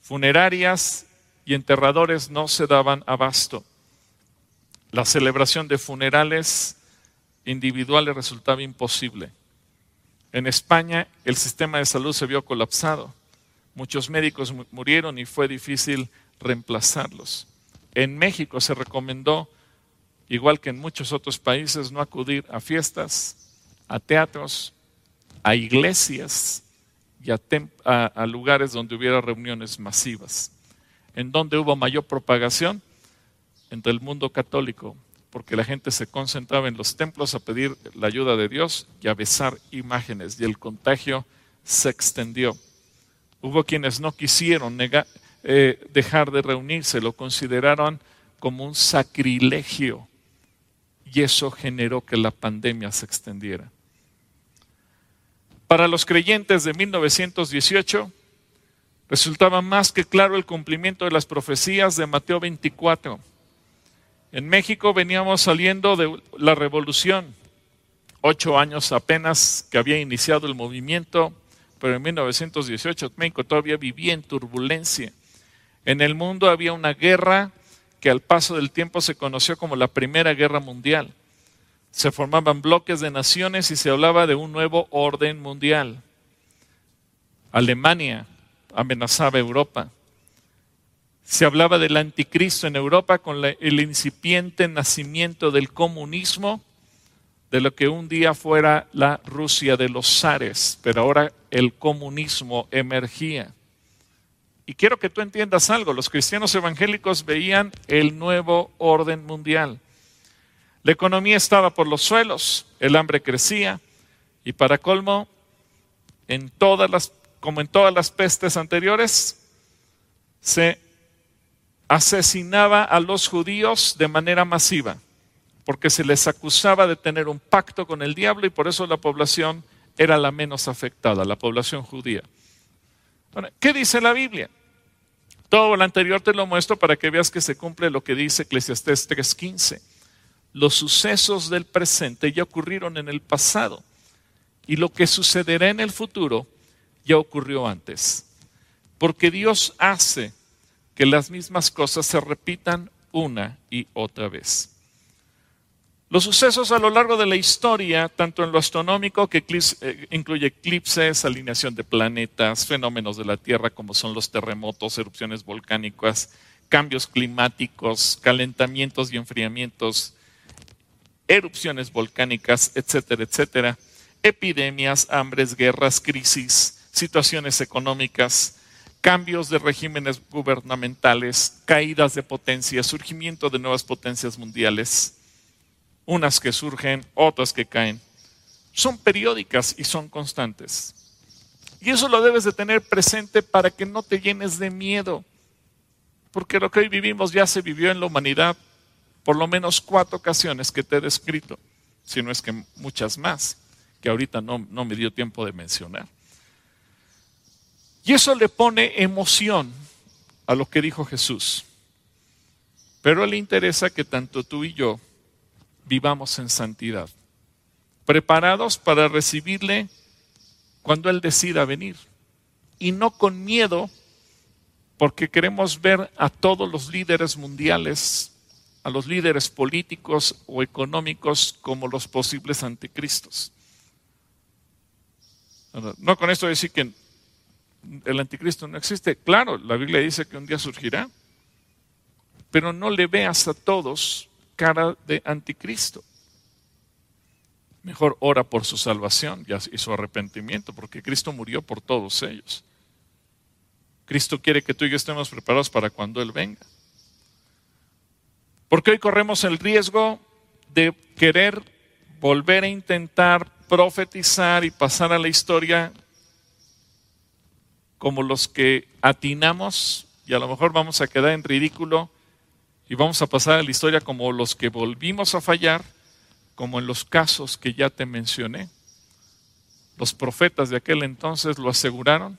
Funerarias y enterradores no se daban abasto. La celebración de funerales individuales resultaba imposible. En España el sistema de salud se vio colapsado. Muchos médicos murieron y fue difícil reemplazarlos. En México se recomendó, igual que en muchos otros países, no acudir a fiestas, a teatros, a iglesias y a, lugares donde hubiera reuniones masivas en donde hubo mayor propagación entre el mundo católico, porque la gente se concentraba en los templos a pedir la ayuda de Dios y a besar imágenes, y el contagio se extendió. Hubo quienes no quisieron eh, dejar de reunirse, lo consideraron como un sacrilegio, y eso generó que la pandemia se extendiera. Para los creyentes de 1918, resultaba más que claro el cumplimiento de las profecías de Mateo 24. En México veníamos saliendo de la revolución, ocho años apenas que había iniciado el movimiento, pero en 1918 México todavía vivía en turbulencia. En el mundo había una guerra que al paso del tiempo se conoció como la Primera Guerra Mundial. Se formaban bloques de naciones y se hablaba de un nuevo orden mundial. Alemania, amenazaba Europa. Se hablaba del anticristo en Europa con el incipiente nacimiento del comunismo, de lo que un día fuera la Rusia de los zares, pero ahora el comunismo emergía. Y quiero que tú entiendas algo, los cristianos evangélicos veían el nuevo orden mundial. La economía estaba por los suelos, el hambre crecía y para colmo, en todas las como en todas las pestes anteriores, se asesinaba a los judíos de manera masiva, porque se les acusaba de tener un pacto con el diablo y por eso la población era la menos afectada, la población judía. ¿Qué dice la Biblia? Todo lo anterior te lo muestro para que veas que se cumple lo que dice Eclesiastés 3:15. Los sucesos del presente ya ocurrieron en el pasado y lo que sucederá en el futuro ya ocurrió antes. Porque Dios hace que las mismas cosas se repitan una y otra vez. Los sucesos a lo largo de la historia, tanto en lo astronómico, que eh, incluye eclipses, alineación de planetas, fenómenos de la Tierra como son los terremotos, erupciones volcánicas, cambios climáticos, calentamientos y enfriamientos, erupciones volcánicas, etcétera, etcétera, epidemias, hambres, guerras, crisis, situaciones económicas, cambios de regímenes gubernamentales, caídas de potencia, surgimiento de nuevas potencias mundiales, unas que surgen, otras que caen. Son periódicas y son constantes. Y eso lo debes de tener presente para que no te llenes de miedo, porque lo que hoy vivimos ya se vivió en la humanidad por lo menos cuatro ocasiones que te he descrito, si no es que muchas más, que ahorita no, no me dio tiempo de mencionar. Y eso le pone emoción a lo que dijo Jesús. Pero le interesa que tanto tú y yo vivamos en santidad, preparados para recibirle cuando Él decida venir, y no con miedo porque queremos ver a todos los líderes mundiales, a los líderes políticos o económicos como los posibles anticristos. No con esto decir que el anticristo no existe. Claro, la Biblia dice que un día surgirá, pero no le veas a todos cara de anticristo. Mejor ora por su salvación y su arrepentimiento, porque Cristo murió por todos ellos. Cristo quiere que tú y yo estemos preparados para cuando Él venga. Porque hoy corremos el riesgo de querer volver a intentar profetizar y pasar a la historia como los que atinamos y a lo mejor vamos a quedar en ridículo y vamos a pasar a la historia como los que volvimos a fallar, como en los casos que ya te mencioné. Los profetas de aquel entonces lo aseguraron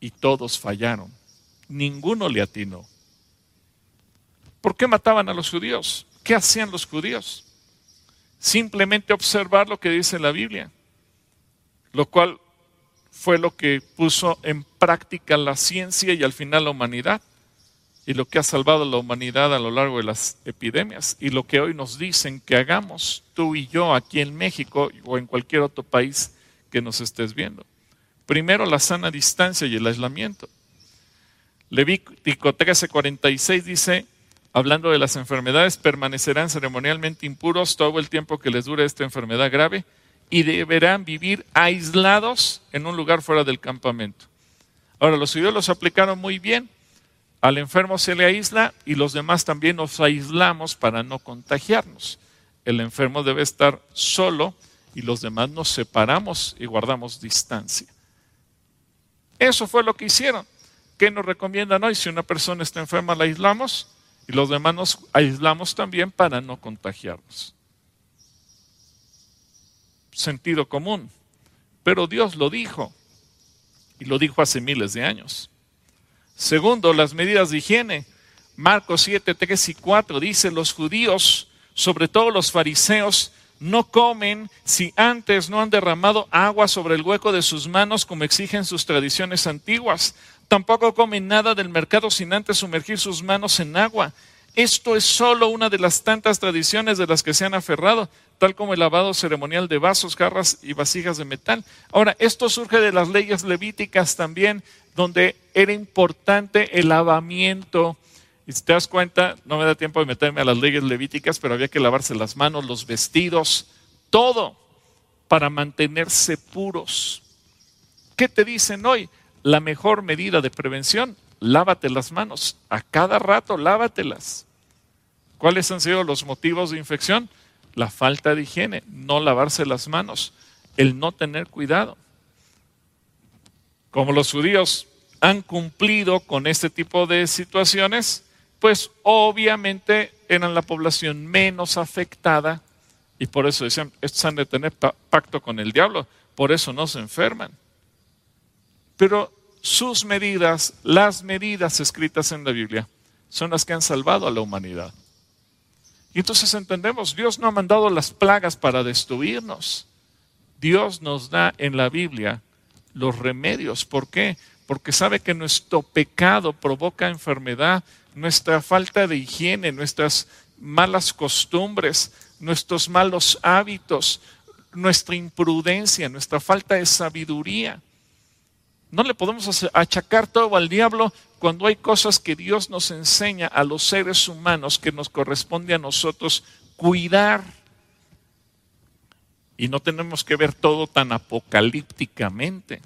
y todos fallaron. Ninguno le atinó. ¿Por qué mataban a los judíos? ¿Qué hacían los judíos? Simplemente observar lo que dice la Biblia, lo cual fue lo que puso en práctica la ciencia y al final la humanidad y lo que ha salvado a la humanidad a lo largo de las epidemias y lo que hoy nos dicen que hagamos tú y yo aquí en México o en cualquier otro país que nos estés viendo. Primero la sana distancia y el aislamiento. Levítico 13:46 dice, hablando de las enfermedades, permanecerán ceremonialmente impuros todo el tiempo que les dure esta enfermedad grave y deberán vivir aislados en un lugar fuera del campamento. Ahora, los judíos los aplicaron muy bien al enfermo se le aísla y los demás también nos aislamos para no contagiarnos. El enfermo debe estar solo y los demás nos separamos y guardamos distancia. Eso fue lo que hicieron. ¿Qué nos recomiendan hoy? Si una persona está enferma, la aislamos y los demás nos aislamos también para no contagiarnos. Sentido común. Pero Dios lo dijo y lo dijo hace miles de años. Segundo, las medidas de higiene. Marcos 7, 3 y 4 dice, los judíos, sobre todo los fariseos, no comen si antes no han derramado agua sobre el hueco de sus manos como exigen sus tradiciones antiguas. Tampoco comen nada del mercado sin antes sumergir sus manos en agua. Esto es solo una de las tantas tradiciones de las que se han aferrado, tal como el lavado ceremonial de vasos, jarras y vasijas de metal. Ahora, esto surge de las leyes levíticas también, donde era importante el lavamiento. Y si te das cuenta, no me da tiempo de meterme a las leyes levíticas, pero había que lavarse las manos, los vestidos, todo para mantenerse puros. ¿Qué te dicen hoy? La mejor medida de prevención, lávate las manos. A cada rato lávatelas. ¿Cuáles han sido los motivos de infección? La falta de higiene, no lavarse las manos, el no tener cuidado como los judíos han cumplido con este tipo de situaciones, pues obviamente eran la población menos afectada y por eso decían, estos han de tener pacto con el diablo, por eso no se enferman. Pero sus medidas, las medidas escritas en la Biblia, son las que han salvado a la humanidad. Y entonces entendemos, Dios no ha mandado las plagas para destruirnos. Dios nos da en la Biblia los remedios. ¿Por qué? Porque sabe que nuestro pecado provoca enfermedad, nuestra falta de higiene, nuestras malas costumbres, nuestros malos hábitos, nuestra imprudencia, nuestra falta de sabiduría. No le podemos achacar todo al diablo cuando hay cosas que Dios nos enseña a los seres humanos que nos corresponde a nosotros cuidar. Y no tenemos que ver todo tan apocalípticamente.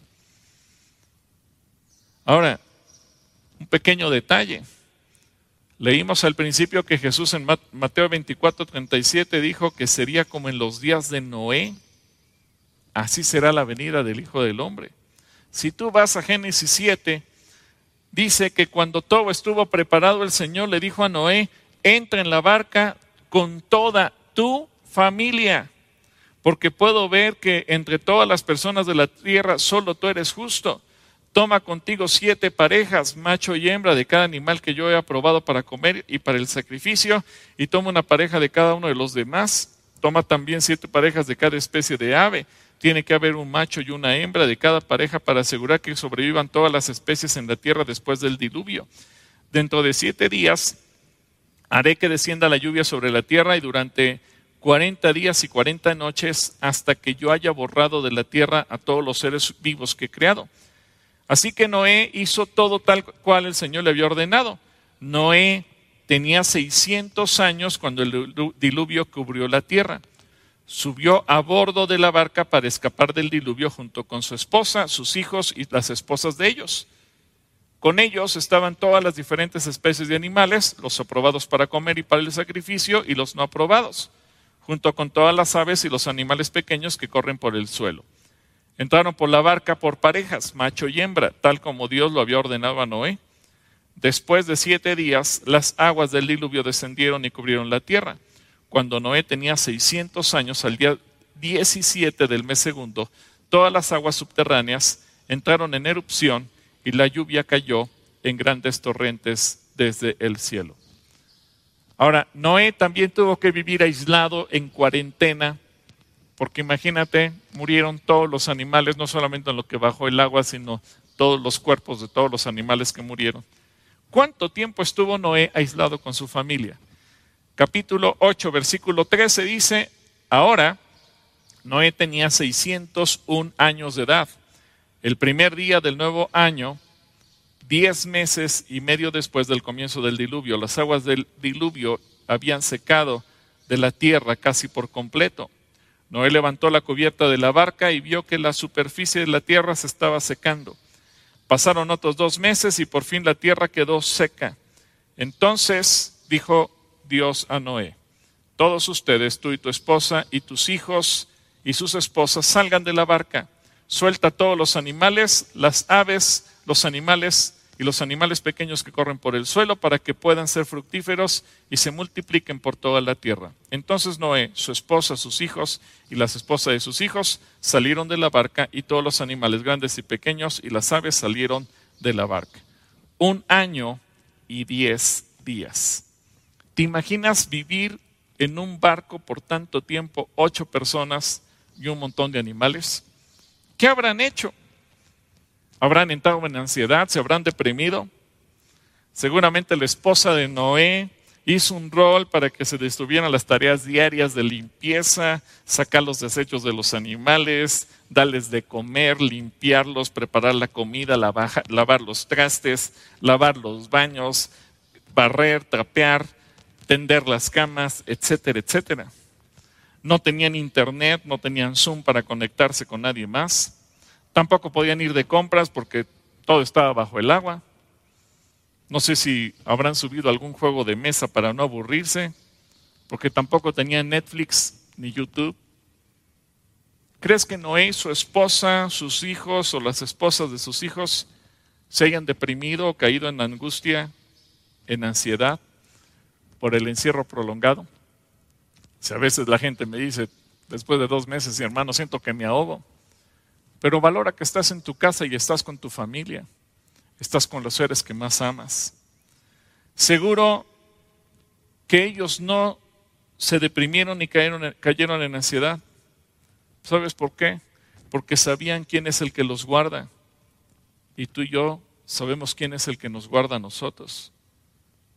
Ahora, un pequeño detalle. Leímos al principio que Jesús en Mateo 24, 37 dijo que sería como en los días de Noé. Así será la venida del Hijo del Hombre. Si tú vas a Génesis 7, dice que cuando todo estuvo preparado, el Señor le dijo a Noé, entra en la barca con toda tu familia porque puedo ver que entre todas las personas de la tierra solo tú eres justo. Toma contigo siete parejas, macho y hembra, de cada animal que yo he aprobado para comer y para el sacrificio, y toma una pareja de cada uno de los demás. Toma también siete parejas de cada especie de ave. tiene que haber un macho y una hembra de cada pareja para asegurar que sobrevivan todas las especies en la tierra después del diluvio. Dentro de siete días haré que descienda la lluvia sobre la tierra y durante cuarenta días y cuarenta noches hasta que yo haya borrado de la tierra a todos los seres vivos que he creado. Así que Noé hizo todo tal cual el Señor le había ordenado. Noé tenía 600 años cuando el diluvio cubrió la tierra. Subió a bordo de la barca para escapar del diluvio junto con su esposa, sus hijos y las esposas de ellos. Con ellos estaban todas las diferentes especies de animales, los aprobados para comer y para el sacrificio y los no aprobados, junto con todas las aves y los animales pequeños que corren por el suelo. Entraron por la barca por parejas, macho y hembra, tal como Dios lo había ordenado a Noé. Después de siete días, las aguas del diluvio descendieron y cubrieron la tierra. Cuando Noé tenía 600 años, al día 17 del mes segundo, todas las aguas subterráneas entraron en erupción y la lluvia cayó en grandes torrentes desde el cielo. Ahora, Noé también tuvo que vivir aislado en cuarentena, porque imagínate, murieron todos los animales, no solamente en lo que bajó el agua, sino todos los cuerpos de todos los animales que murieron. ¿Cuánto tiempo estuvo Noé aislado con su familia? Capítulo 8, versículo 13 dice, ahora Noé tenía 601 años de edad el primer día del nuevo año, diez meses y medio después del comienzo del diluvio, las aguas del diluvio habían secado de la tierra casi por completo. Noé levantó la cubierta de la barca y vio que la superficie de la tierra se estaba secando. Pasaron otros dos meses y por fin la tierra quedó seca. Entonces dijo Dios a Noé, todos ustedes, tú y tu esposa y tus hijos y sus esposas, salgan de la barca suelta todos los animales, las aves, los animales y los animales pequeños que corren por el suelo para que puedan ser fructíferos y se multipliquen por toda la tierra. Entonces Noé, su esposa, sus hijos y las esposas de sus hijos salieron de la barca y todos los animales grandes y pequeños y las aves salieron de la barca. Un año y diez días. ¿Te imaginas vivir en un barco por tanto tiempo, ocho personas y un montón de animales? ¿Qué habrán hecho? ¿Habrán entrado en ansiedad? ¿Se habrán deprimido? Seguramente la esposa de Noé hizo un rol para que se detuvieran las tareas diarias de limpieza, sacar los desechos de los animales, darles de comer, limpiarlos, preparar la comida, lavar, los trastes, lavar los baños, barrer, trapear, tender las camas, etcétera, etcétera no tenían internet, no tenían Zoom para conectarse con nadie más, tampoco podían ir de compras porque todo estaba bajo el agua. No sé si habrán subido algún juego de mesa para no aburrirse, porque tampoco tenían Netflix ni YouTube. ¿Crees que Noé, su esposa, sus hijos o las esposas de sus hijos se hayan deprimido o caído en angustia, en ansiedad por el encierro prolongado? Si a veces la gente me dice, después de dos meses, hermano, siento que me ahogo. Pero valora que estás en tu casa y estás con tu familia. Estás con los seres que más amas. Seguro que ellos no se deprimieron ni cayeron, en ansiedad. ¿Sabes por qué? Porque sabían quién es el que los guarda. Y tú y yo sabemos quién es el que nos guarda a nosotros.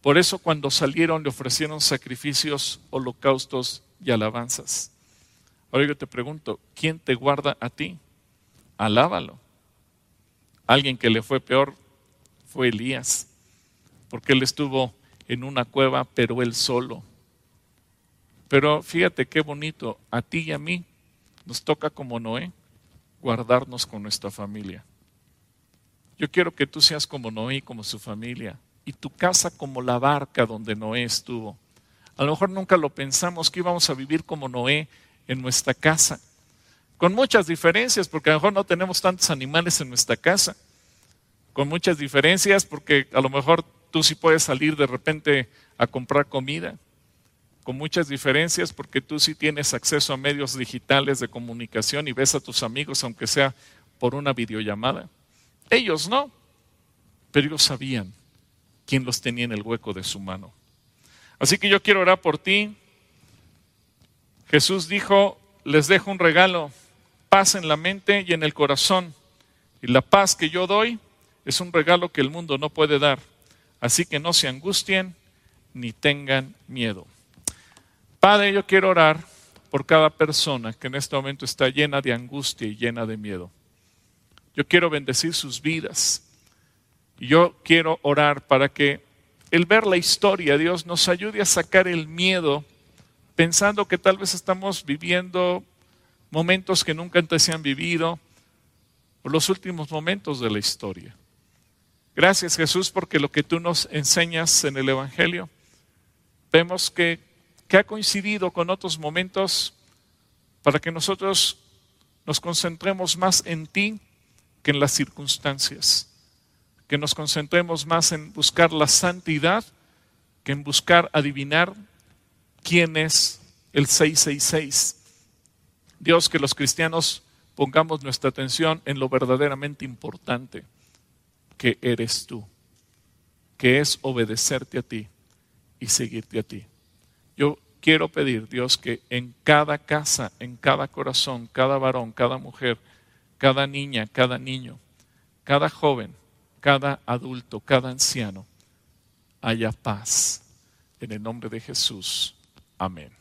Por eso cuando salieron le ofrecieron sacrificios, holocaustos y alabanzas. Ahora yo te pregunto, ¿quién te guarda a ti? Alábalo. Alguien que le fue peor fue Elías, porque él estuvo en una cueva, pero él solo. Pero fíjate qué bonito, a ti y a mí nos toca como Noé guardarnos con nuestra familia. Yo quiero que tú seas como Noé y como su familia y tu casa como la barca donde Noé estuvo. A lo mejor nunca lo pensamos que íbamos a vivir como Noé en nuestra casa, con muchas diferencias, porque a lo mejor no tenemos tantos animales en nuestra casa, con muchas diferencias, porque a lo mejor tú sí puedes salir de repente a comprar comida, con muchas diferencias, porque tú sí tienes acceso a medios digitales de comunicación y ves a tus amigos, aunque sea por una videollamada. Ellos no, pero ellos sabían quien los tenía en el hueco de su mano. Así que yo quiero orar por ti. Jesús dijo, les dejo un regalo, paz en la mente y en el corazón. Y la paz que yo doy es un regalo que el mundo no puede dar. Así que no se angustien ni tengan miedo. Padre, yo quiero orar por cada persona que en este momento está llena de angustia y llena de miedo. Yo quiero bendecir sus vidas. Yo quiero orar para que el ver la historia, Dios, nos ayude a sacar el miedo, pensando que tal vez estamos viviendo momentos que nunca antes se han vivido, los últimos momentos de la historia. Gracias Jesús porque lo que tú nos enseñas en el Evangelio, vemos que, que ha coincidido con otros momentos para que nosotros nos concentremos más en ti que en las circunstancias, que nos concentremos más en buscar la santidad que en buscar adivinar quién es el 666. Dios, que los cristianos pongamos nuestra atención en lo verdaderamente importante, que eres tú, que es obedecerte a ti y seguirte a ti. Yo quiero pedir, Dios, que en cada casa, en cada corazón, cada varón, cada mujer, cada niña, cada niño, cada joven, cada adulto, cada anciano, haya paz. En el nombre de Jesús. Amén.